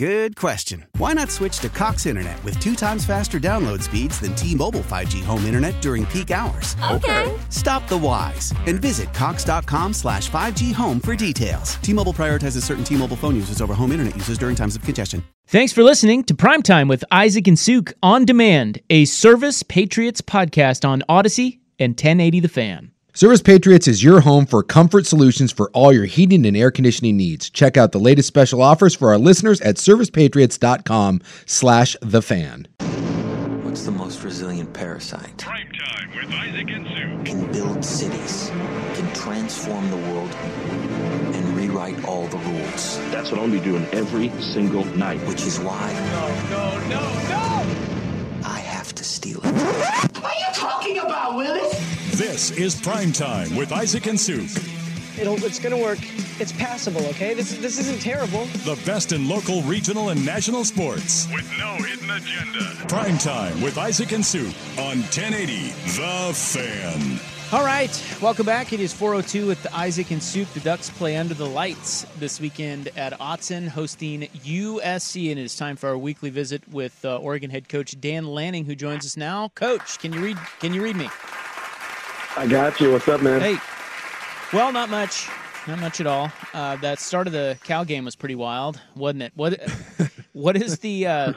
Good question. Why not switch to Cox Internet with two times faster download speeds than T-Mobile 5G home internet during peak hours? Okay. Stop the whys and visit cox.com slash 5G home for details. T-Mobile prioritizes certain T-Mobile phone users over home internet users during times of congestion. Thanks for listening to Primetime with Isaac and Suk on demand, a Service Patriots podcast on Audacy and 1080 The Fan. Service Patriots is your home for comfort solutions for all your heating and air conditioning needs. Check out the latest special offers for our listeners at servicepatriots.com slash the fan. What's the most resilient parasite? Prime time with Isaac and Sue. Can build cities, can transform the world, and rewrite all the rules. That's what I'll be doing every single night. Which is why. No, no, no, no! I have to steal it. What are you talking about, Willis? This is Prime Time with Isaac and Suk. It'll, it's going to work. It's passable, okay? This, this isn't terrible. The best in local, regional, and national sports. With no hidden agenda. Prime Time with Isaac and Suk on 1080 The Fan. All right, welcome back. It is 402 with Isaac and Suk. The Ducks play under the lights this weekend at Autzen, hosting USC, and it is time for our weekly visit with uh, Oregon head coach Dan Lanning, who joins us now. Coach, can you read? Can you read me? I got you. What's up, man? Hey. Well, not much. Not much at all. Uh, that start of the Cal game was pretty wild, wasn't it? What What is the? Uh...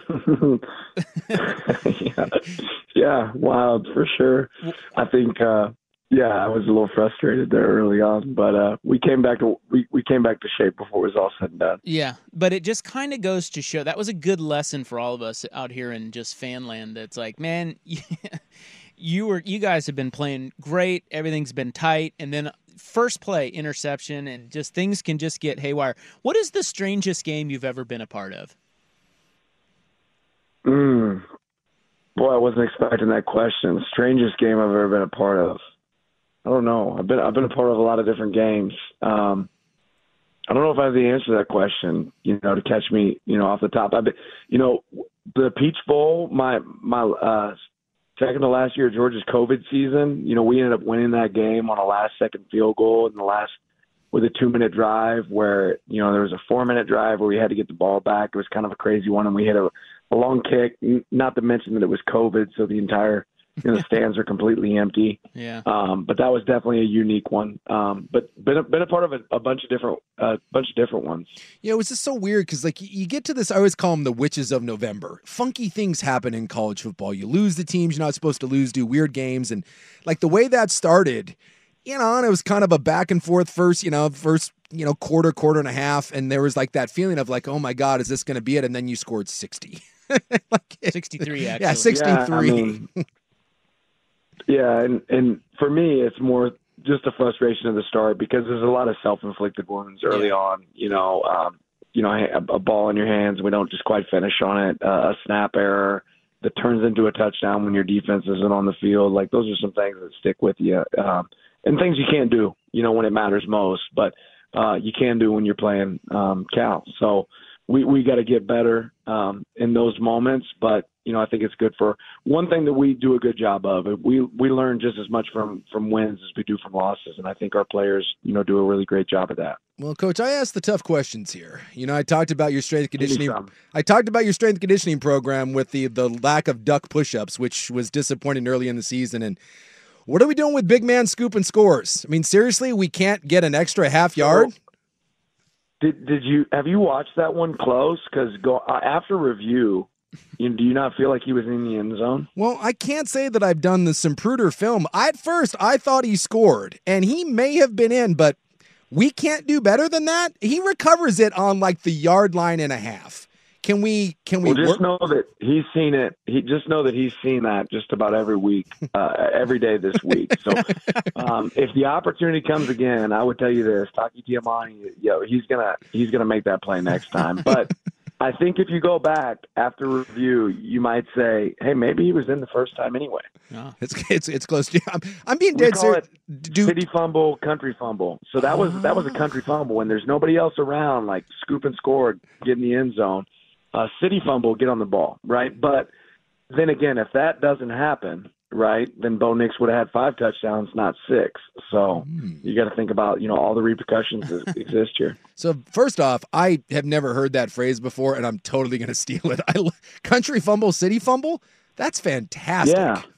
yeah. yeah, wild for sure. I think. Uh, yeah, I was a little frustrated there early on, but uh, we came back to we, we came back to shape before it was all said and done. Yeah, but it just kind of goes to show that was a good lesson for all of us out here in just fan land. That's like, man, you were you guys have been playing great. Everything's been tight, and then first play interception, and just things can just get haywire. What is the strangest game you've ever been a part of? Mm. Boy, I wasn't expecting that question. Strangest game I've ever been a part of. I don't know. I've been I've been a part of a lot of different games. Um, I don't know if I have the answer to that question. You know, to catch me, you know, off the top. I've been, you know, the Peach Bowl. My my uh, second to last year, Georgia's COVID season. You know, we ended up winning that game on a last second field goal in the last with a two minute drive where you know there was a four minute drive where we had to get the ball back. It was kind of a crazy one, and we hit a, a long kick. Not to mention that it was COVID, so the entire you know, the stands are completely empty. Yeah. Um, but that was definitely a unique one. Um, but been a, been a part of a, a bunch of different, a uh, bunch of different ones. Yeah, it was just so weird because like you get to this. I always call them the witches of November. Funky things happen in college football. You lose the teams you're not supposed to lose. Do weird games and like the way that started. You know, and it was kind of a back and forth first. You know, first you know quarter, quarter and a half, and there was like that feeling of like, oh my god, is this going to be it? And then you scored sixty. like, 63 actually. Yeah, 63. Yeah, I mean, Yeah, and and for me, it's more just a frustration at the start because there's a lot of self-inflicted wounds early Yeah. on. You know, um, you know, a, a ball in your hands, we don't just quite finish on it. Uh, a snap error that turns into a touchdown when your defense isn't on the field. Like those are some things that stick with you, um, and things you can't do. You know, when it matters most, but uh, you can do when you're playing um, Cal. So we we got to get better um, in those moments. But you know, I think it's good for one thing that we do a good job of. We we learn just as much from from wins as we do from losses, and I think our players, you know, do a really great job of that. Well, coach, I asked the tough questions here. You know, I talked about your strength conditioning. I talked about your strength conditioning program with the the lack of duck push-ups, which was disappointing early in the season. And what are we doing with big man scoop and scores? I mean, seriously, we can't get an extra half yard. Did did you have you watched that one close? Because go uh, after review, you, do you not feel like he was in the end zone? Well, I can't say that I've done the Zapruder film. At first, I thought he scored, and he may have been in, but we can't do better than that. He recovers it on like the yard line and a half. Can we can we Well, just work? know that he's seen it. He just know that he's seen that just about every week, uh, every day this week. So, um, if the opportunity comes again, I would tell you this: Taki Taimani, yo, he's gonna he's gonna make that play next time. But I think if you go back after review, you might say, "Hey, maybe he was in the first time anyway." It's it's it's close to. I'm, I'm being dead serious. it city fumble, country fumble. So that was that was a country fumble when there's nobody else around, like scoop and score, get in the end zone. Uh, city fumble, get on the ball, right? But then again, if that doesn't happen, right, then Bo Nix would have had five touchdowns, not six. So you got to think about you know all the repercussions that exist here. So first off, I have never heard that phrase before, and I'm totally going to steal it. I country fumble, city fumble. That's fantastic. Yeah.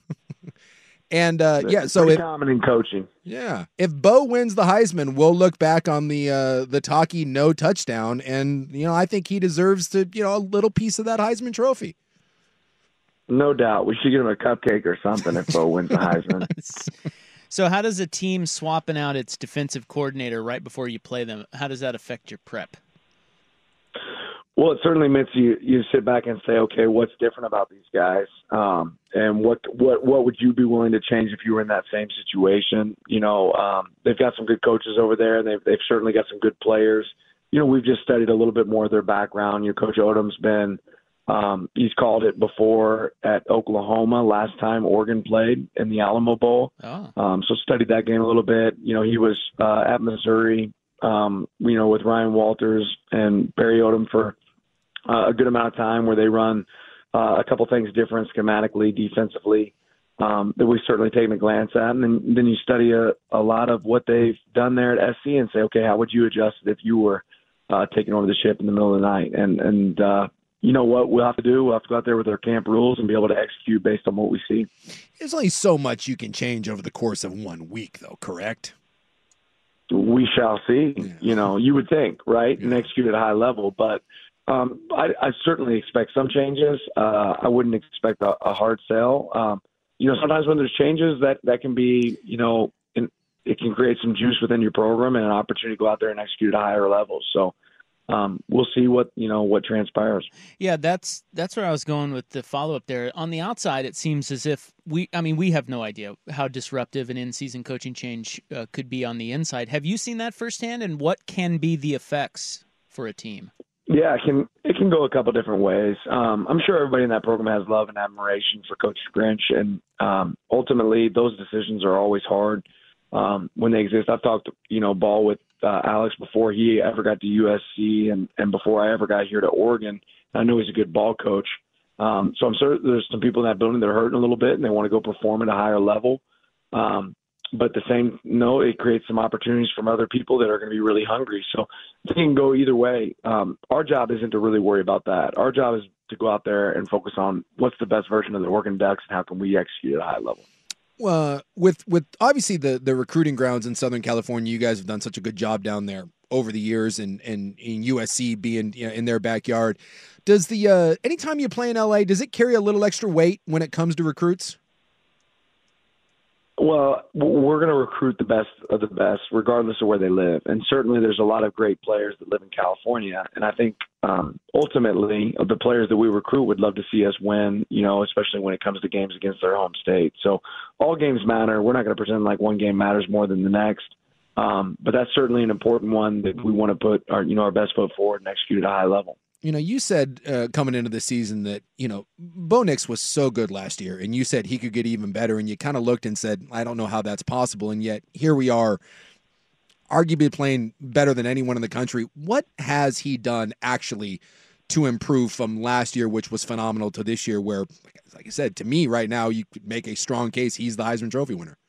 And uh, yeah, so if, common in coaching. yeah, if Bo wins the Heisman, we'll look back on the uh, the Taki no touchdown, and you know I think he deserves to you know a little piece of that Heisman trophy. No doubt, we should get him a cupcake or something if Bo wins the Heisman. So, how does a team swapping out its defensive coordinator right before you play them? How does that affect your prep? Well, it certainly makes you you sit back and say, okay, what's different about these guys, um, and what what what would you be willing to change if you were in that same situation? You know, um, they've got some good coaches over there, and they've they've certainly got some good players. You know, we've just studied a little bit more of their background. You know, Coach Odom's been um, he's called it before at Oklahoma last time Oregon played in the Alamo Bowl. Oh. Um, so studied that game a little bit. You know, he was uh, at Missouri, um, you know, with Ryan Walters and Barry Odom for uh, a good amount of time where they run uh, a couple things different schematically, defensively, um, that we've certainly taken a glance at. And then, then you study a, a lot of what they've done there at SC and say, okay, how would you adjust it if you were uh, taking over the ship in the middle of the night? And, and, uh, you know what we'll have to do? We'll have to go out there with our camp rules and be able to execute based on what we see. There's only so much you can change over the course of one week, though. Correct? we shall see. You know, you would think, right, and execute at a high level. But um, I, I certainly expect some changes. Uh, I wouldn't expect a, a hard sell. Um, you know, sometimes when there's changes, that that can be, you know, it can create some juice within your program and an opportunity to go out there and execute at a higher level. So. Um, we'll see what you know what transpires. Yeah, that's that's where I was going with the follow up there. On the outside, it seems as if we, I mean, we have no idea how disruptive an in season coaching change uh, could be on the inside. Have you seen that firsthand, and what can be the effects for a team? Yeah, it can it can go a couple different ways. Um, I'm sure everybody in that program has love and admiration for Coach Grinch, and um, ultimately those decisions are always hard um, when they exist. I've talked, you know, ball with uh, Alex before he ever got to USC, and and before I ever got here to Oregon. I know he's a good ball coach. Um, so I'm certain there's some people in that building that are hurting a little bit, and they want to go perform at a higher level. Um, but the same no, it creates some opportunities from other people that are going to be really hungry. So it can go either way. Um, our job isn't to really worry about that. Our job is to go out there and focus on what's the best version of the Oregon Ducks and how can we execute at a high level. With with obviously the the recruiting grounds in Southern California, you guys have done such a good job down there over the years, and and in USC being you know, in their backyard. Does the uh, anytime you play in LA, does it carry a little extra weight when it comes to recruits? Well, we're going to recruit the best of the best, regardless of where they live. And certainly, there's a lot of great players that live in California. And I think um, ultimately, the players that we recruit would love to see us win. You know, especially when it comes to games against their home state. So all games matter. We're not going to pretend like one game matters more than the next. Um, but that's certainly an important one that we want to put our, you know, our best foot forward and execute at a high level. You know, you said uh, coming into the season that you know Bo Nix was so good last year, and you said he could get even better, and you kind of looked and said, "I don't know how that's possible," and yet here we are, arguably playing better than anyone in the country. What has he done actually to improve from last year, which was phenomenal, to this year, where, like I said, to me right now, you could make a strong case he's the Heisman Trophy winner.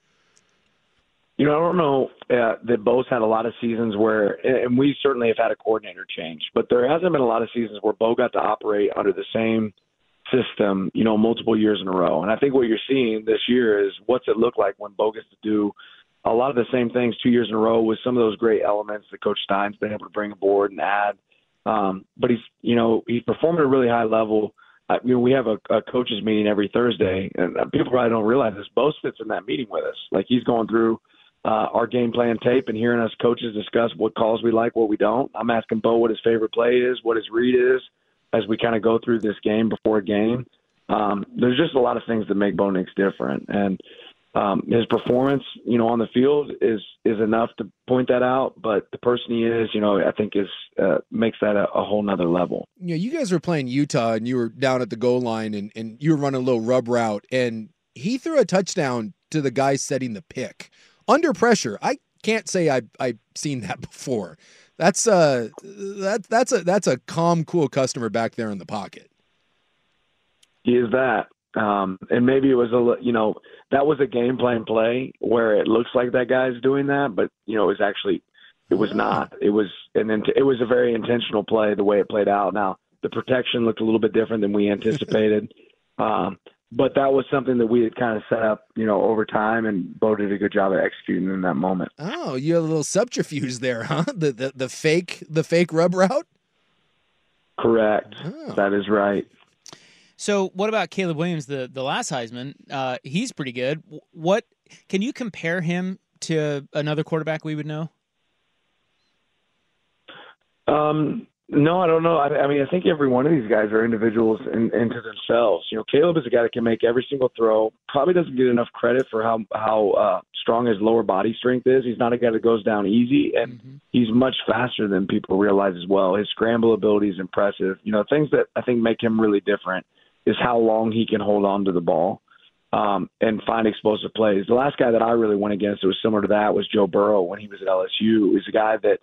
You know, I don't know uh, that Bo's had a lot of seasons where, and we certainly have had a coordinator change, but there hasn't been a lot of seasons where Bo got to operate under the same system, you know, multiple years in a row. And I think what you're seeing this year is what's it look like when Bo gets to do a lot of the same things two years in a row with some of those great elements that Coach Stein's been able to bring aboard and add. Um, but he's, you know, he's performing at a really high level. I mean, we have a, a coaches meeting every Thursday, and people probably don't realize this. Bo sits in that meeting with us, like he's going through uh, our game plan tape and hearing us coaches discuss what calls we like, what we don't. I'm asking Bo what his favorite play is, what his read is. as we kind of go through this game before a game. Um, there's just a lot of things that make Bo Nix different, and um, his performance, you know, on the field is is enough to point that out. But the person he is, you know, I think is uh, makes that a, a whole nother level. Yeah, you guys were playing Utah, and you were down at the goal line, and and you were running a little rub route, and he threw a touchdown to the guy setting the pick under pressure. I can't say I I've seen that before. That's uh that that's a that's a calm, cool customer back there in the pocket. He is that, um, and maybe it was a you know that was a game plan play where it looks like that guy's doing that, but you know it was actually it was not. It was and then it was a very intentional play the way it played out. Now the protection looked a little bit different than we anticipated. um, but that was something that we had kind of set up, you know, over time, and Bo did a good job of executing in that moment. Oh, you had a little subterfuge there, huh? The the, the fake the fake rub route. Correct. Oh. That is right. So, what about Caleb Williams, the the last Heisman? Uh, he's pretty good. What can you compare him to another quarterback we would know? Um, no, I don't know. I, I mean, I think every one of these guys are individuals and in, into themselves. You know, Caleb is a guy that can make every single throw. Probably doesn't get enough credit for how how uh, strong his lower body strength is. He's not a guy that goes down easy, and mm-hmm. he's much faster than people realize as well. His scramble ability is impressive. You know, things that I think make him really different is how long he can hold on to the ball um, and find explosive plays. The last guy that I really went against that was similar to that was Joe Burrow when he was at LSU. He's a guy that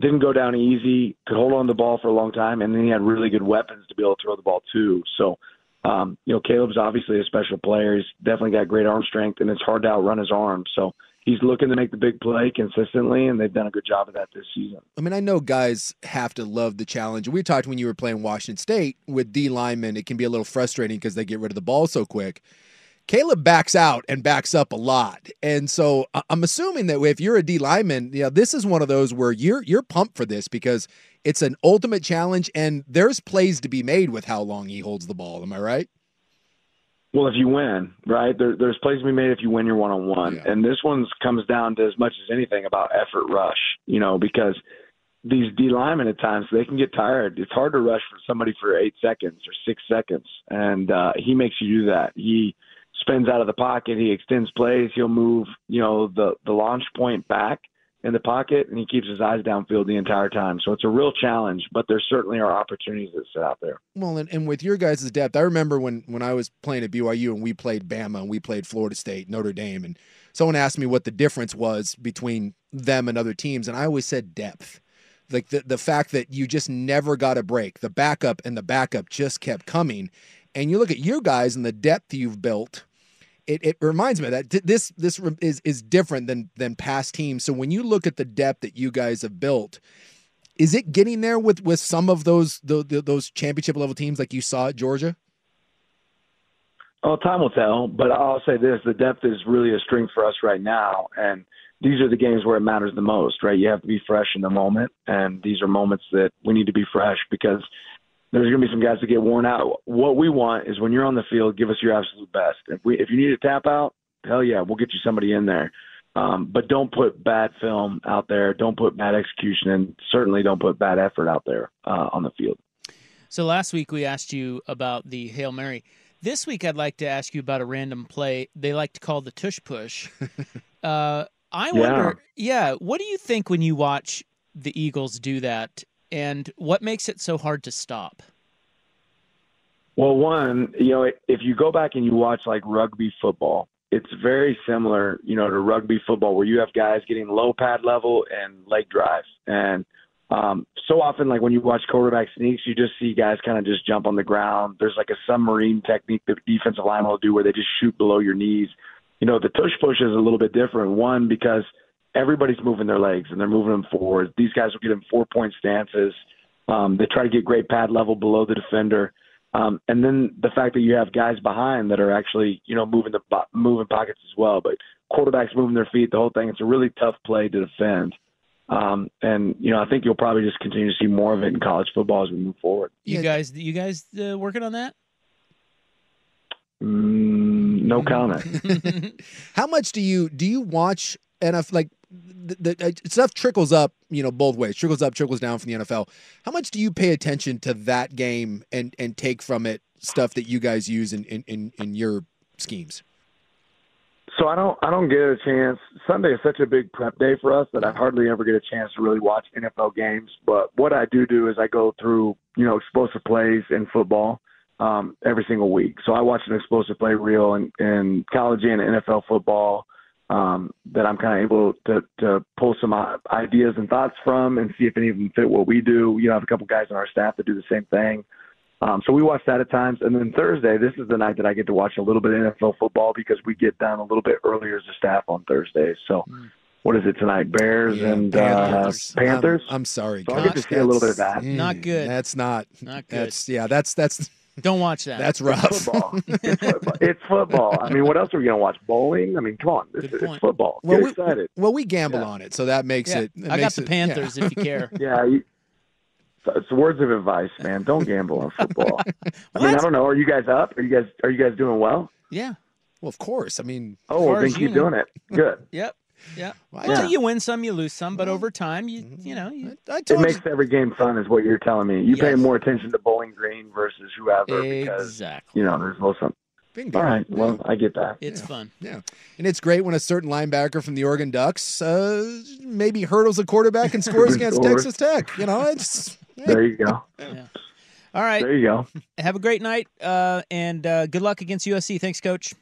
didn't go down easy, could hold on the ball for a long time, and then he had really good weapons to be able to throw the ball too. So, um, you know, Caleb's obviously a special player. He's definitely got great arm strength, and it's hard to outrun his arm. So he's looking to make the big play consistently, and they've done a good job of that this season. I mean, I know guys have to love the challenge. We talked when you were playing Washington State with D linemen. It can be a little frustrating because they get rid of the ball so quick. Caleb backs out and backs up a lot. And so I'm assuming that if you're a D lineman, yeah, this is one of those where you're you're pumped for this because it's an ultimate challenge and there's plays to be made with how long he holds the ball. Am I right? Well, if you win, right? There, there's plays to be made if you win your one on one, and this one comes down to as much as anything about effort rush. You know, because these D linemen at times they can get tired. It's hard to rush for somebody for eight seconds or six seconds, and uh, he makes you do that. He spins out of the pocket. He extends plays. He'll move, you know, the the launch point back in the pocket, and he keeps his eyes downfield the entire time. So it's a real challenge, but there certainly are opportunities that sit out there. Well, and, and with your guys' depth, I remember when when I was playing at BYU and we played Bama and we played Florida State, Notre Dame, and someone asked me what the difference was between them and other teams, and I always said depth. Like the, the fact that you just never got a break. The backup and the backup just kept coming. And you look at your guys and the depth you've built it, it reminds me that this this is is different than than past teams. So when you look at the depth that you guys have built, is it getting there with with some of those those championship level teams like you saw at Georgia? Oh, time will tell. But I'll say this: the depth is really a strength for us right now, and these are the games where it matters the most, right? You have to be fresh in the moment, and these are moments that we need to be fresh because there's going to be some guys that get worn out. What we want is when you're on the field, give us your absolute best. If we if you need a tap out, hell yeah, we'll get you somebody in there. Um, but don't put bad film out there. Don't put bad execution, and certainly don't put bad effort out there uh, on the field. So last week we asked you about the hail mary. This week I'd like to ask you about a random play they like to call the tush push. uh, I wonder, yeah. yeah, what do you think when you watch the Eagles do that and what makes it so hard to stop? Well, one, you know, if you go back and you watch like rugby football, it's very similar, you know, to rugby football where you have guys getting low pad level and leg drives. And um, so often, like when you watch quarterback sneaks, you just see guys kind of just jump on the ground. There's like a submarine technique that defensive line will do where they just shoot below your knees. You know, the tush push is a little bit different. One, because – everybody's moving their legs and they're moving them forward. These guys will get in four point stances. Um, they try to get great pad level below the defender. Um, and then the fact that you have guys behind that are actually, you know, moving the moving pockets as well. But quarterbacks moving their feet, the whole thing. It's a really tough play to defend. Um, and you know, I think you'll probably just continue to see more of it in college football as we move forward. You guys, you guys uh, working on that? Mm, no comment. How much do you do you watch enough? Like the, the stuff trickles up, you know, both ways. Trickles up, trickles down from the NFL. How much do you pay attention to that game and and take from it stuff that you guys use in in in, in your schemes? So I don't I don't get a chance. Sunday is such a big prep day for us that I hardly ever get a chance to really watch NFL games. But what I do do is I go through you know explosive plays in football um, every single week. So I watch an explosive play reel in, in college and NFL football um, that I'm kind of able to to pull some uh, ideas and thoughts from and see if any of them fit what we do. You know, I have a couple guys on our staff that do the same thing. Um, so we watch that at times, and then Thursday, this is the night that I get to watch a little bit of NFL football because we get down a little bit earlier as a staff on Thursdays. So, Mm. what is it tonight? Bears Yeah, and Panthers. Uh, Panthers. I'm, I'm sorry, So I get Coach. to see a little bit of that. Not good. That's not. Not good. That's yeah. That's that's Don't watch that. that's rough. football. it's football. It's football. I mean, what else are we going to watch? Bowling? I mean, come on. This is it's football. Well, Get we, excited. well, we gamble Yeah. on it, so that makes yeah. it. it I got the it- Panthers yeah. if you care. Yeah. You, so it's words of advice, man. Don't gamble on football. I mean, I don't know. Are you guys up? Are you guys Are you guys doing well? Yeah. Well, of course. I mean, Oh, far well, then you keep know. doing it. Good. Yep. Yep. Well, Well, yeah. you win some, you lose some, but over time, you you know, you, I It told makes you. every game fun, is what you're telling me. You pay more attention to Bowling Green versus whoever because exactly. you know there's a little something. Bingo. All right, well, I get that. It's fun. Yeah, and it's great when a certain linebacker from the Oregon Ducks uh, maybe hurdles a quarterback and scores against Scores. Texas Tech. You know, it's There you go. All right. There you go. Have a great night, uh, and uh, good luck against USC. Thanks, Coach.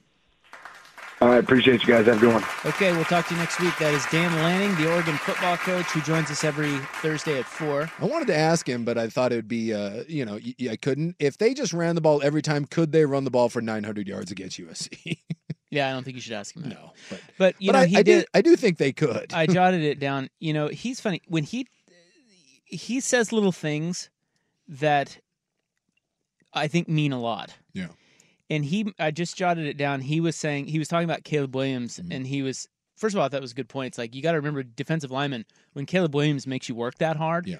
All right, appreciate you guys. Have a good one. Okay, we'll talk to you next week. That is Dan Lanning, the Oregon football coach, who joins us every Thursday at four. I wanted to ask him, but I thought it would be, uh, you know, y- y- I couldn't. If they just ran the ball every time, could they run the ball for 900 yards against USC? Yeah, I don't think you should ask him that. no, but, But you but know, I, he I did. do, I do think they could. I jotted it down. You know, he's funny when he he says little things that I think mean a lot. Yeah. And he, I just jotted it down. He was saying he was talking about Caleb Williams, Mm-hmm. and he was first of all, I thought it was a good point. It's like you got to remember, defensive lineman when Caleb Williams makes you work that hard, Yeah.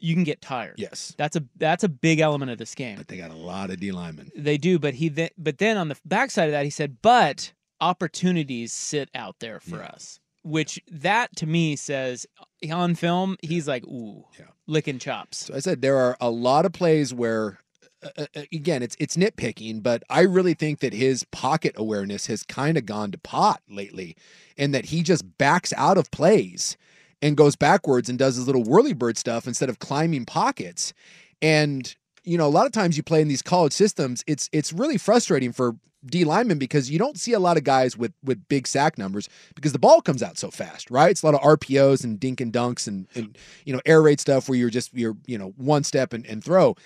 you can get tired. yes, That's a that's a big element of this game. but they got a lot of D linemen. They do, but he then, but then on the backside of that, he said, but opportunities sit out there for Yeah. us. Which that to me says on film, he's like, ooh, Yeah. licking chops. So I said there are a lot of plays where, uh, uh, again, it's it's nitpicking, but I really think that his pocket awareness has kind of gone to pot lately, and that he just backs out of plays and goes backwards and does his little whirly bird stuff instead of climbing pockets. And you know, a lot of times you play in these college systems, it's it's really frustrating for D linemen because you don't see a lot of guys with with big sack numbers because the ball comes out so fast, right? It's a lot of RPOs and dink and dunks and, and you know air raid stuff where you're just you're you know one step and, and throw.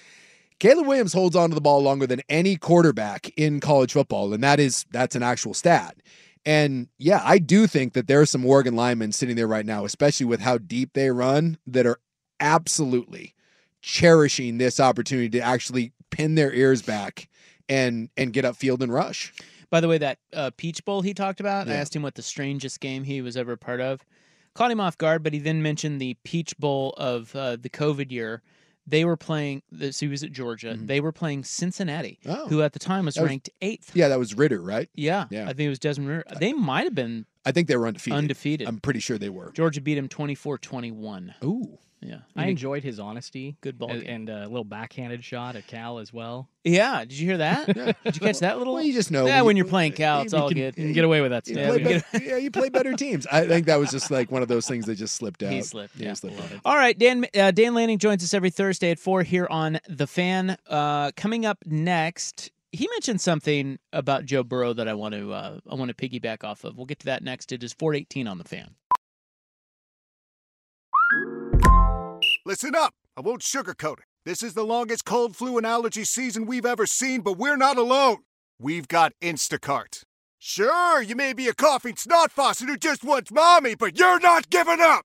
Caleb Williams holds on to the ball longer than any quarterback in college football, and that is that's an actual stat. And yeah, I do think that there are some Oregon linemen sitting there right now, especially with how deep they run, that are absolutely cherishing this opportunity to actually pin their ears back and and get upfield and rush. By the way, that uh, Peach Bowl he talked about, I asked him what the strangest game he was ever part of. Caught him off guard, but he then mentioned the Peach Bowl of uh, the COVID year. They were playing. So he was at Georgia. They were playing Cincinnati, Mm-hmm. Oh. who at the time was That was- ranked eighth. Yeah, that was Ridder, right? Yeah, Yeah. I think it was Desmond Ridder. They might have been I think they were undefeated. undefeated. I'm pretty sure they were. Georgia beat him 24-21. Ooh. Yeah, I enjoyed his honesty. Good ball and, and a little backhanded shot at Cal as well. Yeah, did you hear that? Yeah. Did you catch that little? Well, you just know Yeah, when when you- you're playing Cal, it's you all can- good. You can get away with that You stuff. Yeah, play we bet- yeah, you play better teams. I think that was just like one of those things that just slipped out. He slipped, yeah. He slipped out. All right, Dan. Uh, Dan Lanning joins us every Thursday at four here on the Fan. Uh, coming up next, he mentioned something about Joe Burrow that I want to uh, I want to piggyback off of. We'll get to that next. It is four eighteen on the Fan. Listen up. I won't sugarcoat it. This is the longest cold, flu, and allergy season we've ever seen, but we're not alone. We've got Instacart. Sure, you may be a coughing snot faucet who just wants mommy, but you're not giving up!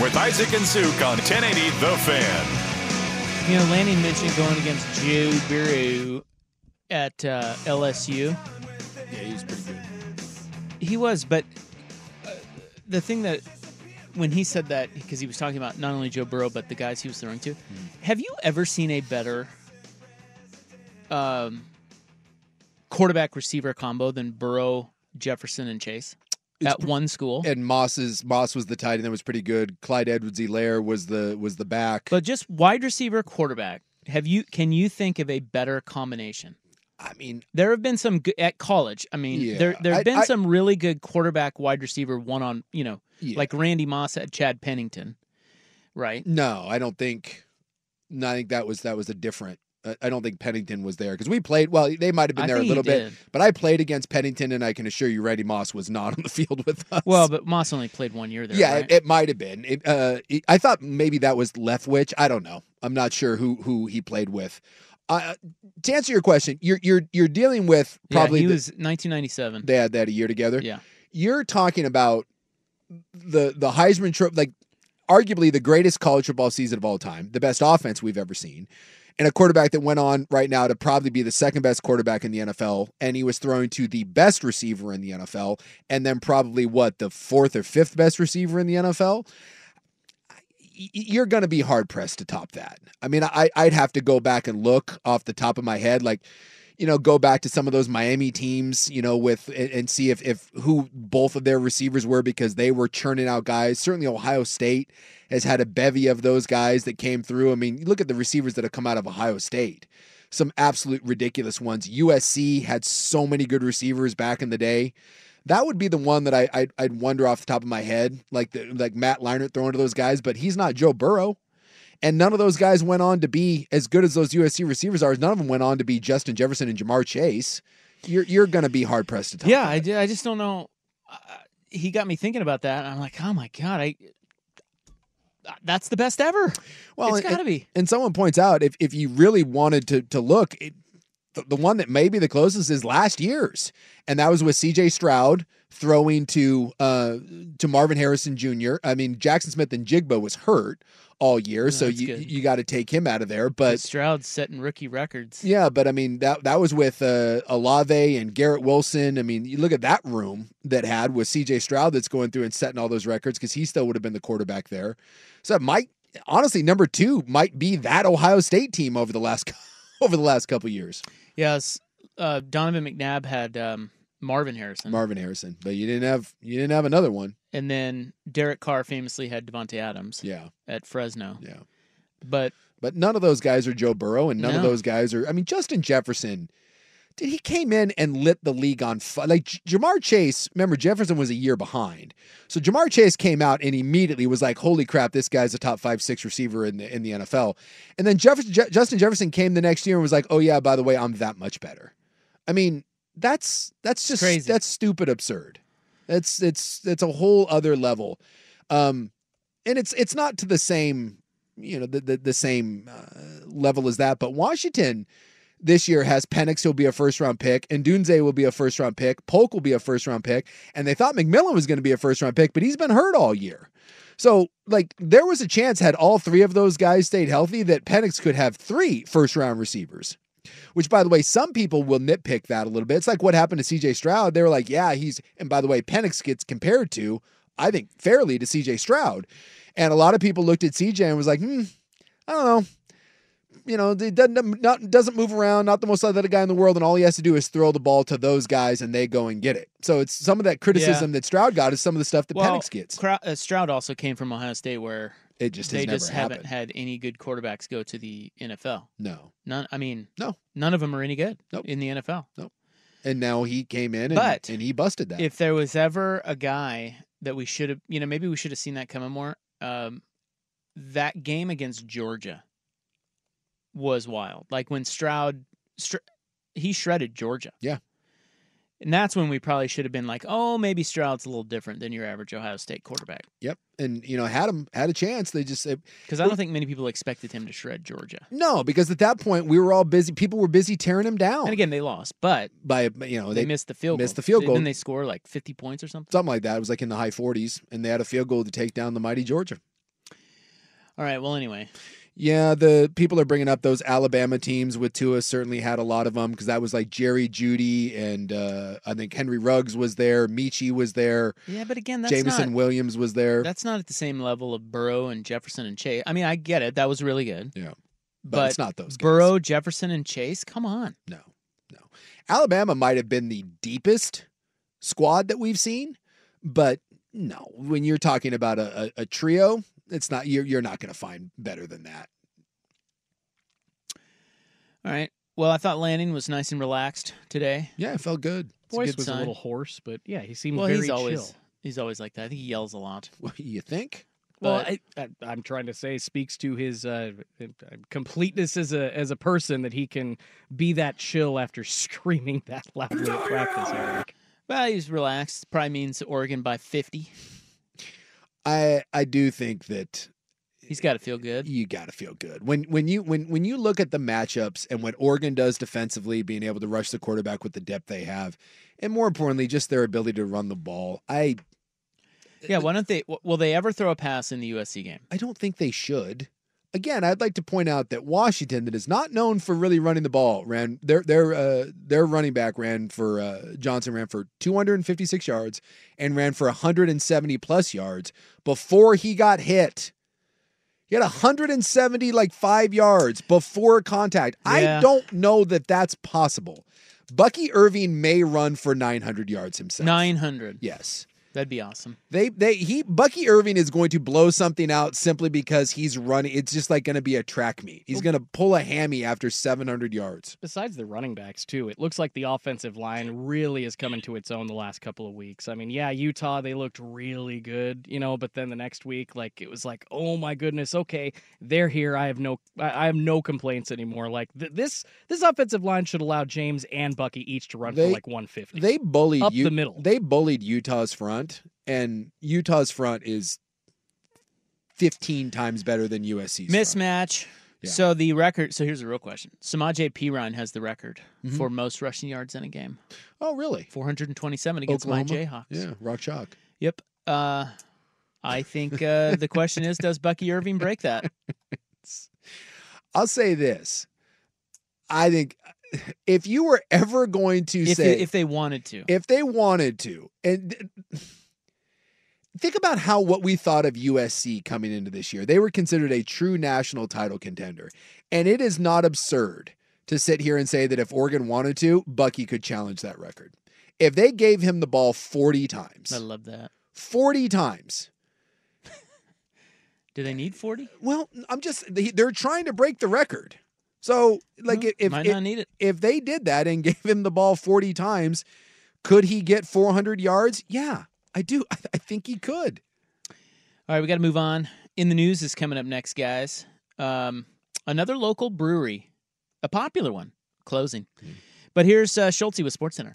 With Isaac and Suk on 1080 The Fan. You know, Lanning mentioned going against Joe Burrow at uh, LSU. Yeah, he was pretty good. He was, but uh, the thing that when he said that, because he was talking about not only Joe Burrow but the guys he was throwing to, have you ever seen a better um, quarterback receiver combo than Burrow, Jefferson, and Chase It's at one school? And Moss's Moss was the tight end that was pretty good. Clyde Edwards-Helaire was the was the back. But just wide receiver, quarterback. Have you? Can you think of a better combination? I mean, there have been some good, at college. I mean, Yeah, there there have been I- some really good quarterback, wide receiver, one on you know, Yeah. like Randy Moss at Chad Pennington, right? No, I don't think. No, I think that was that was a different. I- don't think Pennington was there because we played. Well, they might have been I there a little bit, but I played against Pennington, and I can assure you, Randy Moss was not on the field with us. Well, but Moss only played one year there. yeah, right? it, it might have been. It, uh, it- I thought maybe that was Leftwich. I don't know. I'm not sure who who he played with. Uh, to answer your question, you're you're you're dealing with Yeah, probably he the- was 1997. they had had a year together. Yeah. You're talking about the the Heisman Trophy, like arguably the greatest college football season of all time, the best offense we've ever seen, and a quarterback that went on right now to probably be the second best quarterback in the NFL, and he was throwing to the best receiver in the NFL, and then probably what the fourth or fifth best receiver in the NFL. You're going to be hard pressed to top that. I mean, I, I'd have to go back and look off the top of my head, like you know, go back to some of those Miami teams, you know, with and, see if if who both of their receivers were because they were churning out guys. Certainly, Ohio State has had a bevy of those guys that came through. I mean, look at the receivers that have come out of Ohio State. Some absolute ridiculous ones. USC had so many good receivers back in the day. That would be the one that I I'd, I'd wonder off the top of my head, like the, like Matt Leinart throwing to those guys, but he's not Joe Burrow. And none of those guys went on to be as good as those USC receivers are. None of them went on to be Justin Jefferson and Ja'Marr Chase. You're you're going to be hard pressed to top. Yeah, I, I just don't know. Uh, he got me thinking about that. I'm like, oh my god, I. That's the best ever. Well, it's got to be. And someone points out if if you really wanted to to look, it, the, the one that may be the closest is last year's, and that was with C.J. Stroud throwing to uh to Marvin Harrison Jr. I mean, Jaxon Smith-Njigba was hurt all year, so you good. you got to take him out of there. But Stroud setting rookie records. Yeah, but I mean that that was with uh, Olave and Garrett Wilson. I mean, you look at that room that had with C.J. Stroud that's going through and setting all those records because he still would have been the quarterback there. So Mike, honestly number two might be that Ohio State team over the last over the last couple years. Yes, uh, Donovan McNabb had um, Marvin Harrison, Marvin Harrison, but you didn't have you didn't have another one. and then Derek Carr famously had Davante Adams. Yeah, at Fresno. Yeah, but but none of those guys are Joe Burrow, and none of those guys are. I mean, Justin Jefferson. Did he came in and lit the league on fire? Like Ja'Marr Chase, remember Jefferson was a year behind, so Ja'Marr Chase came out and immediately was like, "Holy crap, this guy's a top five, six receiver in the in the NFL." And then Jefferson, Je- Justin Jefferson came the next year and was like, "Oh yeah, by the way, I'm that much better." I mean, That's that's just crazy. that's stupid absurd. That's it's it's a whole other level. Um and it's it's not to the same you know the the, the same uh, level as that, but Washington this year has Penix who'll be a first round pick, and Odunze will be a first round pick, Polk will be a first round pick, and they thought McMillan was going to be a first round pick, but he's been hurt all year. So, like, there was a chance had all three of those guys stayed healthy that Penix could have three first round receivers. Which, by the way, some people will nitpick that a little bit. It's like what happened to CJ Stroud. They were like, yeah, he's, and by the way, Penix gets compared to, I think, fairly to CJ Stroud. And a lot of people looked at CJ and was like, hmm, I don't know. You know, he doesn't not doesn't move around, not the most athletic guy in the world, and all he has to do is throw the ball to those guys, and they go and get it. So it's some of that criticism that Stroud got is some of the stuff that well, Penix gets. Uh, Stroud also came from Ohio State, where It just they just happened. haven't had any good quarterbacks go to the NFL. No, None. I mean, no, none of them are any good Nope. in the NFL. Nope. and now he came in and, But and he busted that. If there was ever a guy that we should have, you know, maybe we should have seen that coming more. Um, that game against Georgia was wild. Like when Stroud, Str- he shredded Georgia. Yeah. And that's when we probably should have been like, oh, maybe Stroud's a little different than your average Ohio State quarterback. Yep, and you know had him had a chance. They just Because I don't think many people expected him to shred Georgia. no because at that point we were all busy. People were busy tearing him down. And again, they lost, but by you know they, they, missed the field missed goal. the field goal. Didn't they score like 50 points or something? something like that. It was like in the high 40s, and they had a field goal to take down the mighty Georgia. All right. Well, anyway, Yeah, the people are bringing up those Alabama teams with Tua. Certainly had a lot of them because that was like Jerry Jeudy and uh, I think Henry Ruggs was there, Michi was there, yeah, but again, that's Jameson not Williams was there. that's not at the same level of Burrow and Jefferson and Chase. I mean, I get it. That was really good. Yeah, but, But, it's not those. Guys. Burrow, Jefferson, and Chase. Come on. No, no. Alabama might have been the deepest squad that we've seen, but no. When you're talking about a, a, a trio, it's not. You're you're not going to find better than that. All right. Well, I thought Lanning was nice and relaxed today. Yeah, it felt good. It's Voice good was sign. a little hoarse, but yeah, he seemed Well, very he's always chill. he's always like that. I think he yells a lot. you think? Well, But- I, I, I'm trying to say speaks to his uh, completeness as a as a person that he can be that chill after screaming that loudly at practice. Eric. Well, he's relaxed. Probably means Oregon by 50. I I do think that He's got to feel good. you got to feel good when when you when when you look at the matchups and what Oregon does defensively, being able to rush the quarterback with the depth they have, and more importantly, just their ability to run the ball. I Yeah. Why don't they? Will they ever throw a pass in the USC game? I don't think they should. Again, I'd like to point out that Washington, that is not known for really running the ball, ran their their uh, their running back ran for uh, Johnson ran for 256 yards and ran for 170 plus yards before he got hit. He had 170 like five yards before contact. Yeah. I don't know that that's possible. Bucky Irving may run for 900 yards himself. 900. Yes. That'd be awesome. They they he Bucky Irving is going to blow something out simply because he's running. It's just like going to be a track meet. He's going to pull a hammy after 700 yards. Besides the running backs too, it looks like the offensive line really is coming to its own the last couple of weeks. I mean, yeah, Utah they looked really good, you know, but then the next week, like it was like, oh my goodness, okay, they're here. I have no, I I have no complaints anymore. Like th- this, this offensive line should allow James and Bucky each to run They- for like 150. They bullied Up U- the middle. They bullied Utah's front, and Utah's front is 15 times better than USC's. front. Mismatch. Yeah. So the record. So here's the real question. Samaje Perine has the record Mhm. for most rushing yards in a game. Oh, really? 427 against Oklahoma? my Jayhawks. Yeah, rock chalk. Yep. Uh, I think uh, the question is, does Bucky Irving break that? I'll say this. I think if you were ever going to If, say if they wanted to. if they wanted to and think about how what we thought of USC coming into this year they were considered a true national title contender and it is not absurd to sit here and say that if Oregon wanted to Bucky could challenge that record if they gave him the ball 40 times I love that. 40 times Do they need 40? well I'm just they're trying to break the record so like if if, if, not need it. if they did that and gave him the ball 40 times could he get 400 yards yeah I do I, I think he could All right, we got to move on. In the news is coming up next, guys. Um, another local brewery, a popular one, closing. But here's uh, Schulte with SportsCenter.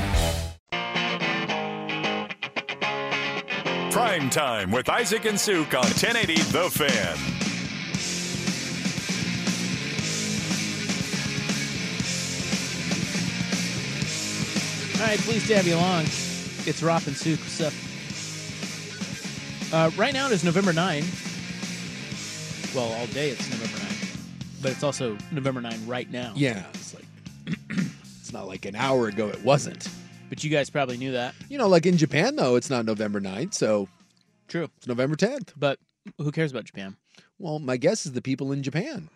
Prime time with Isaac and Suk on 1080 The Fan. All right, pleased to have you along. It's Ropp and Suk. What's up? Uh, right now it is November 9. Well, all day it's November 9. But it's also November 9 right now. Yeah, it's like it's not like an hour ago it wasn't. But you guys probably knew that. You know, like in Japan though, it's not November 9th, so True. it's November 10th. But who cares about Japan? Well, my guess is the people in Japan.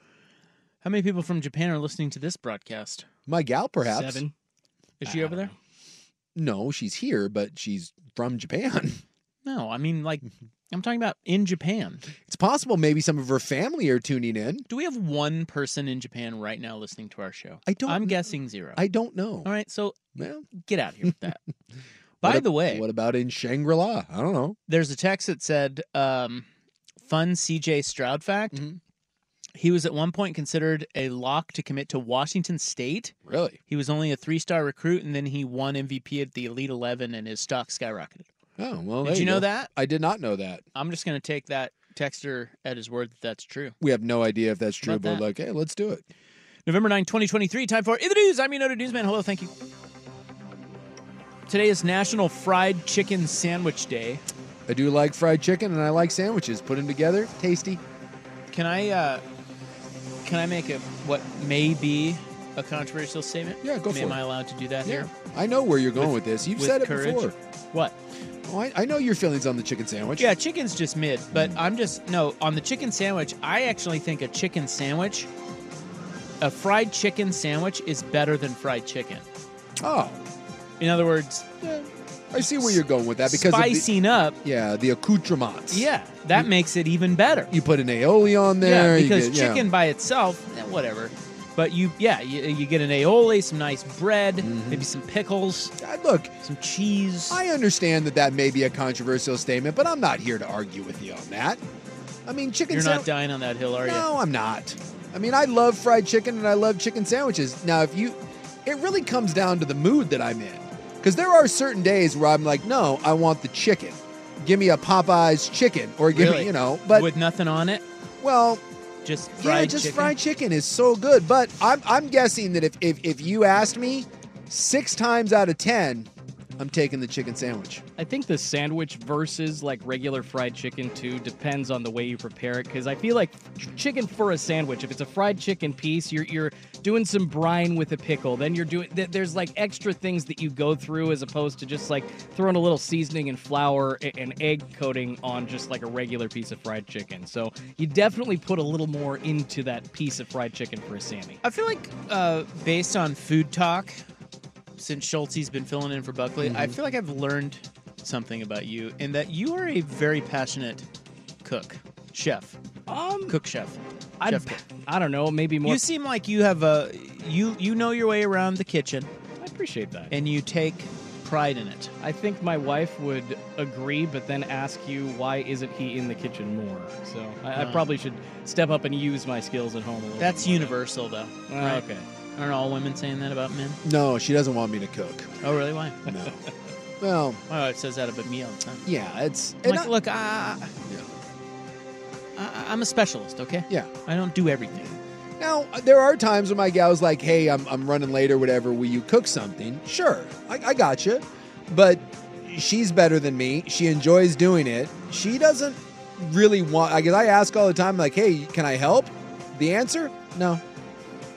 How many people from Japan are listening to this broadcast? My gal, perhaps. Seven. Is she over there? No, she's here, but she's from Japan. No, I mean like I'm talking about in Japan. It's possible maybe some of her family are tuning in. Do we have one person in Japan right now listening to our show? I don't. I'm guessing zero. I don't know. All right, so Well, get out of here with that. By ab- the way, what about in Shangri La? I don't know. there's a text that said, um, "Fun CJ Stroud fact." Mm-hmm. He was at one point considered a lock to commit to Washington State. Really? He was only a three-star recruit, and then he won MVP at the Elite Eleven, and his stock skyrocketed. Oh well. Did there you know that? I did not know that. I'm just going to take that texter at his word that that's true. We have no idea if that's true, About but that? like, hey, let's do it. November 9, 2023, time for In the News. I'm your noted newsman. Hello, thank you. Today is National Fried Chicken Sandwich Day. I do like fried chicken and I like sandwiches. Put them together, tasty. Can I uh can I make a what may be a controversial statement? Yeah, go for Am it. I allowed to do that here? I know where you're going with, this. You've with said it courage? before. What? Oh, I, I know your feelings on the chicken sandwich. Yeah, chicken's just mid, but I'm just no on the chicken sandwich. I actually think a chicken sandwich, a fried chicken sandwich, is better than fried chicken. Oh, In other words, I see where you're going with that because of the- spicing up. yeah, the accoutrements. Yeah, that makes it even better. You put an aioli on there. yeah, you because get- yeah. chicken by itself, eh, whatever. But you, yeah, you, you get an aioli, some nice bread, mm-hmm. maybe some pickles, God, look, some cheese. I understand that that may be a controversial statement, but I'm not here to argue with you on that. I mean, chicken. You're sand- not dying on that hill, are you? No, I'm not. I mean, I love fried chicken and I love chicken sandwiches. Now, if you, it really comes down to the mood that I'm in. Because there are certain days where I'm like, no, I want the chicken. Give me a Popeyes chicken, or give Really? me, you know, but with nothing on it, well, just yeah, just chicken. fried chicken is so good. But I'm I'm guessing that if if if you asked me, six times out of ten, I'm taking the chicken sandwich. I think the sandwich versus like regular fried chicken too depends on the way you prepare it. Because I feel like ch- chicken for a sandwich, if it's a fried chicken piece, you're you're doing some brine with a pickle. Then you're doing th- there's like extra things that you go through as opposed to just like throwing a little seasoning and flour a- and egg coating on just like a regular piece of fried chicken. So you definitely put a little more into that piece of fried chicken for a Sammy. I feel like, uh, based on food talk, since Schultze's been filling in for Buckley, I Mhm. feel like I've learned something about you, in that you are a very passionate cook, chef, um, cook chef. I chef cook. I don't know, maybe more. You seem like you have a you you know your way around the kitchen, I appreciate that. and you take pride in it. I think my wife would agree, but then ask you why isn't he in the kitchen more? So I, I Uh. probably should step up and use my skills at home a little. That's universal, though. Uh, right? Okay. Aren't all women saying that about men? No, she doesn't want me to cook. Oh, really? Why? No. Well, oh, it says that about me all the time. yeah, it's I'm and like, I- look, I, I, I'm a specialist, okay? Yeah. I don't do everything. Now, there are times when my gal's like, hey, I'm, I'm running late or whatever. Will you cook something? Sure, I, I got you. But she's better than me. She enjoys doing it. She doesn't really want, I guess I ask all the time, like, hey, can I help? The answer? No.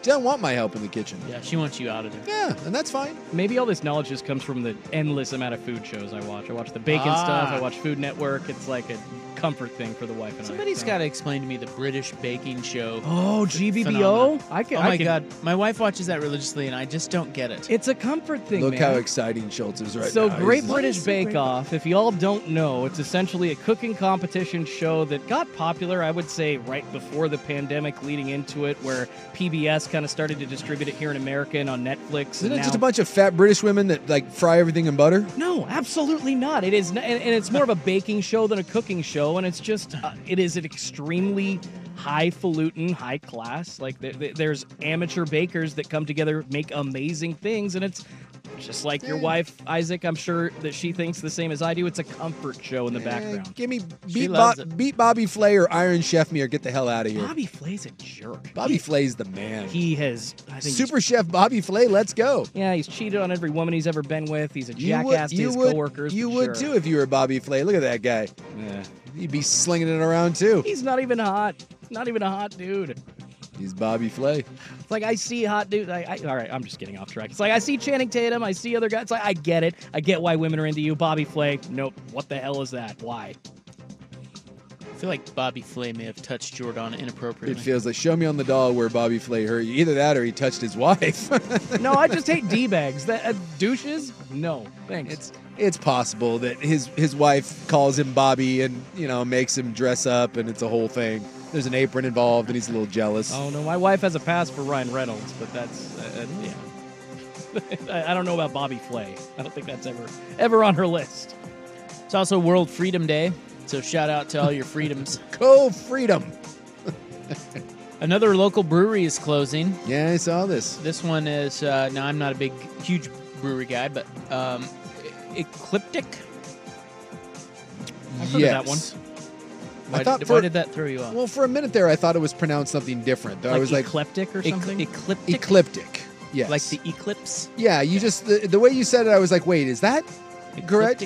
She doesn't want my help in the kitchen. Yeah, she wants you out of there. Yeah, and that's fine. Maybe all this knowledge just comes from the endless amount of food shows I watch. I watch the bacon Ah. stuff. I watch Food Network. It's like a comfort thing for the wife and Somebody's I. so. got to explain to me the British baking show. Oh, It's GBBO? phenomenal. I can- Oh I my can- god, my wife watches that religiously, and I just don't get it. It's a comfort thing. Look man. how exciting Schultz is right now. so now. Great He's- British Bake Off, if you all don't know, it's essentially a cooking competition show that got popular, I would say, right before the pandemic, leading into it, where PBS kind of started to distribute it here in America and on Netflix. Isn't it just a bunch of fat British women that like fry everything in butter? No, absolutely not. It is, n- and, and it's more of a baking show than a cooking show, and it's just, uh, it is an extremely highfalutin, high class. Like th- th- there's amateur bakers that come together, make amazing things, and it's just like your wife, Isaac. I'm sure that she thinks the same as I do. It's a comfort show in the background. Give me She beat, loves Bo- it. beat Bobby Flay or Iron Chef me or get the hell out of here. Bobby Flay's a jerk. Bobby Flay's the man. He has, I think, Super Chef Bobby Flay, let's go. yeah, he's cheated on every woman he's ever been with. He's a You jackass would, to you his would, coworkers. you for would sure. too if you were Bobby Flay. Look at that guy. Yeah. He'd be slinging it around too. He's not even hot. Not even a hot dude. He's Bobby Flay. It's like I see hot dudes. I, I, all right, I'm just getting off track. It's like I see Channing Tatum. I see other guys. It's like I get it. I get why women are into you. Bobby Flay. Nope. What the hell is that? Why? I feel like Bobby Flay may have touched Jordan inappropriately. It feels like show me on the doll where Bobby Flay hurt you. Either that or he touched his wife. No, I just hate d bags. That uh, douches. No, thanks. It's it's possible that his his wife calls him Bobby and you know makes him dress up and it's a whole thing. There's an apron involved and he's a little jealous. Oh no, my wife has a pass for Ryan Reynolds, but that's uh, uh, yeah. I, don't know about Bobby Flay. I don't think that's ever ever on her list. It's also World Freedom Day, so shout out to all your freedoms. Go freedom. Another local brewery is closing. Yeah, I saw this. This one is uh, now. I'm not a big, huge brewery guy, but um, Ecliptic. I've heard of that one. Why, I thought did, for, why did that throw you off? Well, for a minute there, I thought it was pronounced something different. I Like was like eclectic or something. ecliptic. ecliptic. Yes. Like the eclipse. Yeah, you just the, the way you said it, I was like, wait, is that correct?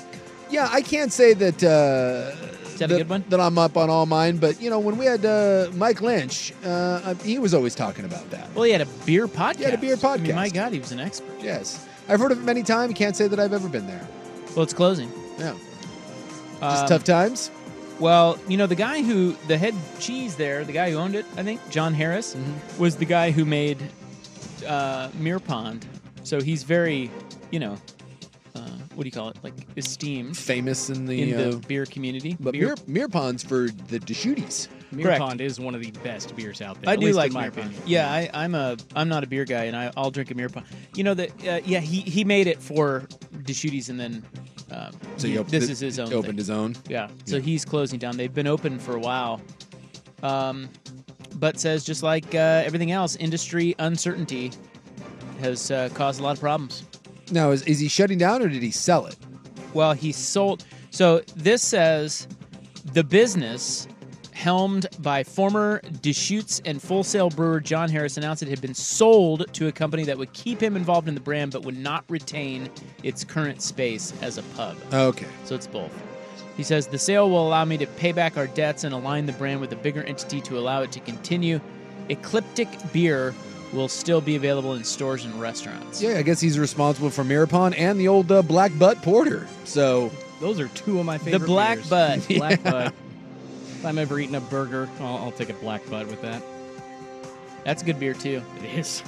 Yeah, I can't say that. Uh, Is that a good one? That I'm up on all mine, but you know, when we had uh, Mike Lynch, uh, he was always talking about that. Well, he had a beer podcast. He had a beer I mean, podcast. my God, he was an expert. Yes, I've heard of it many times. Can't say that I've ever been there. Well, it's closing. Yeah, just Um, tough times. Well, you know, the guy who, the head cheese there, the guy who owned it, I think, John Harris, Mm-hmm. was the guy who made uh, Mirror Pond. So he's very, you know, uh, what do you call it? Like esteemed Famous in the, in the uh, beer community. But beer, Mir, Mirror Pond's for the Deschutes. Mirror correct. Pond is one of the best beers out there. I at do like in my Mirror Pond. opinion. Yeah, I, I'm a I'm not a beer guy, and I, I'll drink a Mirror Pond. You know that? Uh, yeah, he he made it for Deschutes, and then um, So he he- op- this th- is his own. He opened thing. his own? Yeah. So Yeah. he's closing down. They've been open for a while, um, but says just like uh, everything else, industry uncertainty has uh, caused a lot of problems. Now, is, is he shutting down or did he sell it? Well, he sold. So this says the business, helmed by former Deschutes and Full Sail brewer John Harris, announced it had been sold to a company that would keep him involved in the brand, but would not retain its current space as a pub. Okay. So it's both. He says the sale will allow me to pay back our debts and align the brand with a bigger entity to allow it to continue. Ecliptic beer will still be available in stores and restaurants. Yeah, I guess he's responsible for Mirror Pond and the old uh, Black Butt Porter. So Those are two of my favorite. Black beers. Butt. Black Yeah. Butt. If I'm ever eating a burger, I'll, I'll take a black butt with that. That's a good beer too. It is.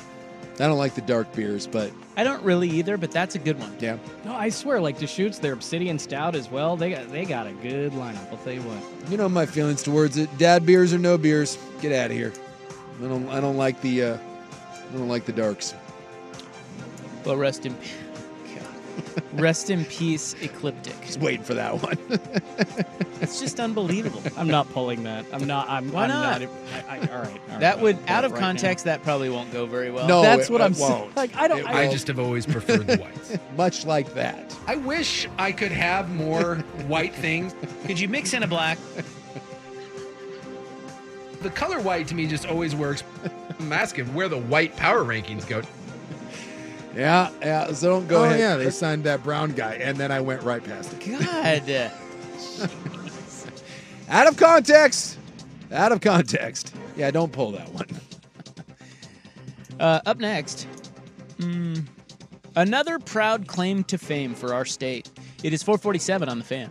I don't like the dark beers, but I don't really either, but that's a good one. yeah. No, I swear, like Deschutes, their Obsidian Stout as well. They got they got a good lineup. I'll tell you what. You know my feelings towards it. Dad beers or no beers, get out of here. I don't. I don't like the. Uh, I don't like the darks. Well, rest in Rest in peace, Ecliptic. Just waiting for that one. It's just unbelievable. I'm not pulling that. I'm not. I'm. Why I'm not? I, I, all right. all right, that would, out of right context, that probably won't go very well. No, That's it- what it I'm saying. won't. Like I don't. It I, I just have always preferred the whites. Much like that. I wish I could have more white things. Could you mix in a black? The color white to me just always works. I'm asking where the white power rankings go. Yeah, yeah. So don't go Oh, ahead. yeah, they they- signed that brown guy, and then I went right past it. God. Out of context. Out of context. Yeah, don't pull that one. Uh, up next, mm, another proud claim to fame for our state. It is 447 on the fan.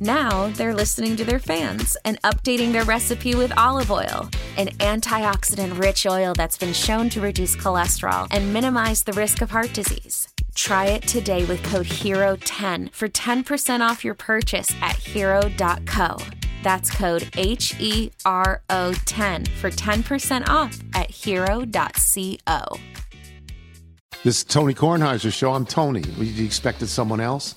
Now they're listening to their fans and updating their recipe with olive oil, an antioxidant rich oil that's been shown to reduce cholesterol and minimize the risk of heart disease. Try it today with code HERO10 for 10% off your purchase at hero.co. That's code H E R O 10 for 10% off at hero.co. This is Tony Kornheiser show. I'm Tony. You expected someone else?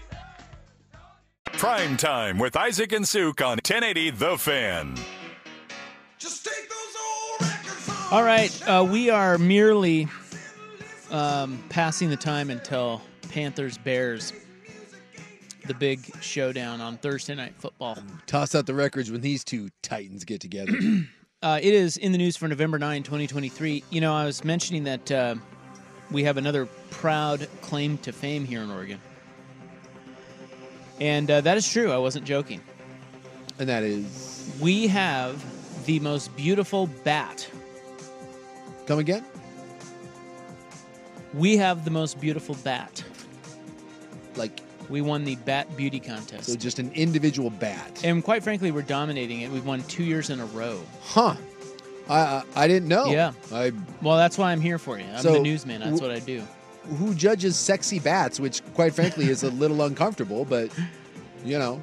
Prime time with Isaac and Suk on 1080 The Fan. All right, uh, we are merely um, passing the time until Panthers Bears, the big showdown on Thursday Night Football. Toss out the records when these two titans get together. Uh, it is in the news for November 9, 2023. You know, I was mentioning that uh, we have another proud claim to fame here in Oregon. And uh, that is true. I wasn't joking. And that is? We have the most beautiful bat. Come again? We have the most beautiful bat. Like we won the bat beauty contest. So just an individual bat. And quite frankly, we're dominating it. We've won two years in a row. Huh. I I, I didn't know. Yeah. I Well, that's why I'm here for you. I'm So, the newsman. That's w- what I do. Who judges sexy bats, which quite frankly is a little uncomfortable, but you know.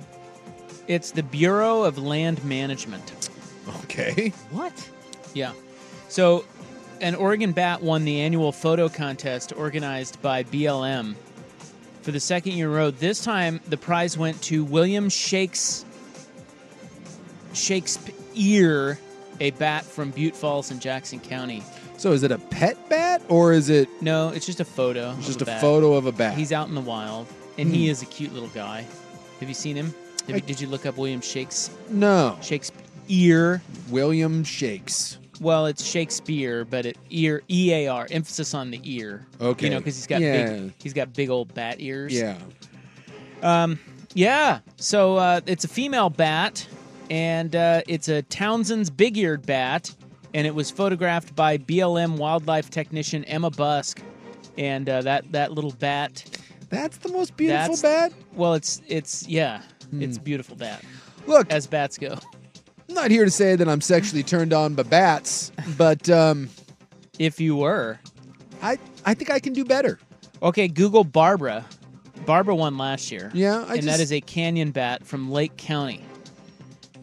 It's the Bureau of Land Management. Okay. What? Yeah. So, an Oregon bat won the annual photo contest organized by BLM for the second year in a row. This time, the prize went to William Shakes Shakespeare, a bat from Butte Falls in Jackson County. So is it a pet bat or is it No, it's just a photo. It's just a bat. photo of a bat. He's out in the wild, and he Hmm. is a cute little guy. Have you seen him? Have you, did you look up William Shakes? No. Shakespeare. Ear. William Shakes. Well, it's Shakespeare, but it ear E A R emphasis on the ear. Okay. you know because he's got Yeah. big he's got big old bat ears. Yeah. Um, yeah. So uh, it's a female bat, and uh, it's a Townsend's big-eared bat, and it was photographed by BLM wildlife technician Emma Busk, and uh, that that little bat. That's the most beautiful bat. Well, it's it's yeah, it's a Hmm. beautiful bat. Look, as bats go. I'm not here to say that I'm sexually turned on by bats, but um, if you were, I I think I can do better. Okay, Google Barbara. Barbara won last year. Yeah, I and that just- is a canyon bat from Lake County.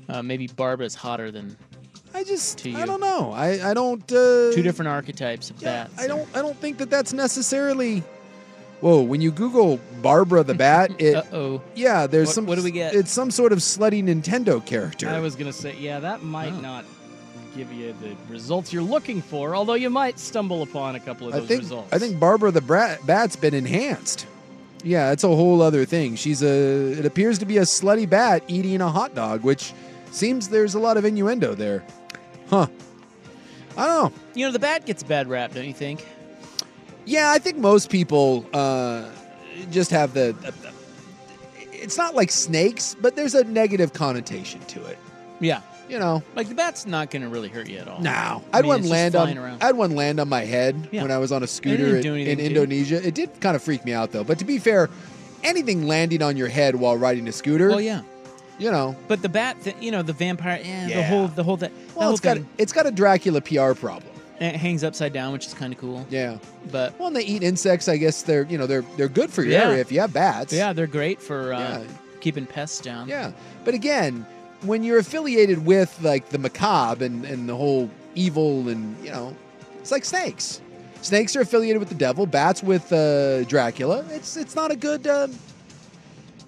Uh, maybe Barbara's hotter than I just. I don't know. I I don't. Uh, Two different archetypes of bats. I don't I don't think that that's necessarily. Whoa! When you Google Barbara the bat, it Uh-oh. yeah, there's What- some. what do we get? It's some sort of slutty Nintendo character. I was gonna say, yeah, that might Oh. not give you the results you're looking for. Although you might stumble upon a couple of I those think results. I think Barbara the brat, bat's been enhanced. Yeah, it's a whole other thing. She's a. It appears to be a slutty bat eating a hot dog, which seems there's a lot of innuendo there. Huh. I don't know. You know, the bat gets a bad rap, don't you think? Yeah, I think most people uh, just have the. it's not like snakes, but there's a negative connotation to it. Yeah. You know, like the bat's not going to really hurt you at all. No, I I had mean, one land on. around. I had one land on my head Yeah. when I was on a scooter in, in anything to you. Indonesia. It did kind of freak me out though. But to be fair, anything landing on your head while riding a scooter. Well, yeah. You know. But the bat, th- you know, the vampire, yeah, the Yeah. whole, the whole, th- the Well, whole it's got thing, it's got a Dracula PR problem. and it hangs upside down, which is kind of cool. Yeah. But Well, and they eat insects. I guess they're you know they're they're good for your Yeah. area if you have bats. yeah, they're great for uh, Yeah. keeping pests down. Yeah. But again, when you're affiliated with like the macabre and, and the whole evil and you know, it's like snakes. Snakes are affiliated with the devil. Bats with uh, Dracula. It's it's not a good. Um,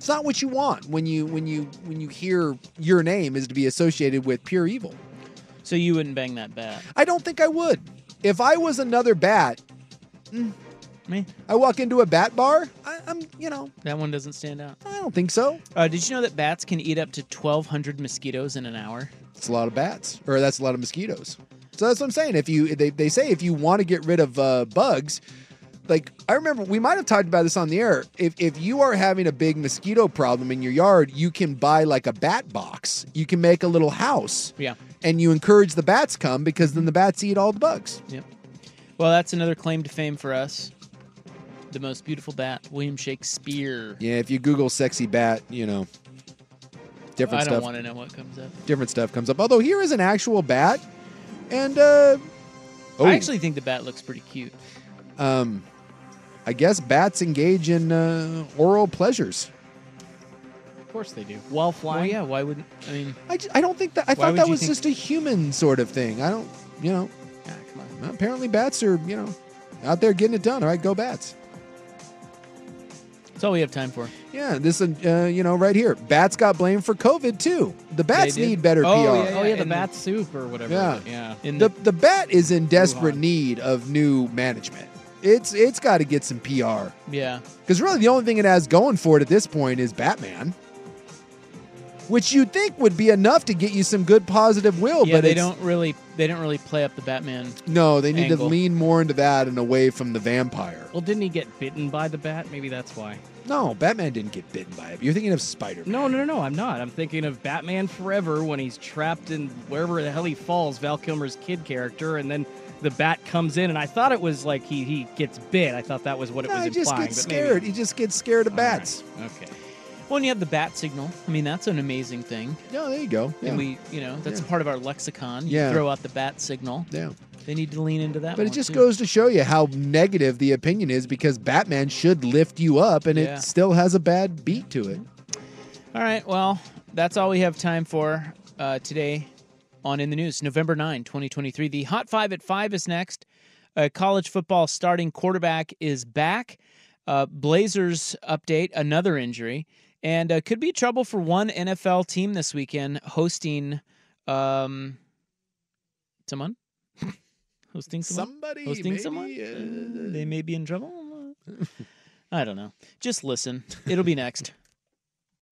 it's not what you want when you when you when you hear your name is to be associated with pure evil. So you wouldn't bang that bat. I don't think I would. If I was another bat, mm, Me? I walk into a bat bar. I, I'm you know That one doesn't stand out. I don't think so. Uh, did you know that bats can eat up to 1,200 mosquitoes in an hour? It's a lot of bats, or that's a lot of mosquitoes. So that's what I'm saying. If you they, they say if you want to get rid of uh, bugs, like I remember we might have talked about this on the air. If if you are having a big mosquito problem in your yard, you can buy like a bat box. You can make a little house. Yeah. And you encourage the bats come because then the bats eat all the bugs. Yep. Well, that's another claim to fame for us. The most beautiful bat, William Shakespeare. Yeah, if you Google sexy bat, you know, different I don't stuff. want to know what comes up. Different stuff comes up. Although here is an actual bat, and uh, oh, I actually think the bat looks pretty cute. um, I guess bats engage in uh, oral pleasures. Of course they do. While Well, flying. yeah. Why wouldn't I mean? I, j- I don't think that. I thought would that you was think- just a human sort of thing. I don't, you know. Ah, come on. Apparently, bats are you know out there getting it done. All right, go bats. That's all we have time for. Yeah, this uh, you know right here. Bats got blamed for COVID too. The bats did? need better Oh, PR. yeah, Oh yeah, the and- bat soup or whatever. Yeah. yeah. In The the, the bat is in desperate Wuhan. need of new management. It's it's got to get some PR yeah. because really the only thing it has going for it at this point is Batman, which you'd think would be enough to get you some good positive will. yeah, but they it's, don't really they don't really play up the Batman. No, they need to lean more into that and away from the vampire. Well, didn't he get bitten by the bat? Maybe that's why. No, Batman didn't get bitten by it. You're thinking of Spider Man. No, no, no, no. I'm not. I'm thinking of Batman Forever when he's trapped in wherever the hell he falls. Val Kilmer's kid character, and then the bat comes in, and I thought it was like he he gets bit. I thought that was what it No, was he just gets but maybe- scared. He just gets scared of bats. Okay. Well, and you have the bat signal. I mean, that's an amazing thing. Yeah, there you go. Yeah. And we, you know, that's Yeah. part of our lexicon. You Yeah. throw out the bat signal. yeah. They need to lean into that. But it just too. goes to show you how negative the opinion is because Batman should lift you up and Yeah. it still has a bad beat to it. All right. Well, that's all we have time for uh, today on In the News. November 9, 2023. The Hot Five at 5 is next. Uh, college football starting quarterback is back. Uh, Blazers update, another injury. And uh, could be trouble for one NFL team this weekend hosting um, someone? hosting someone? Somebody, Hosting maybe, someone? uh, they may be in trouble? I don't know. Just listen. It'll be next.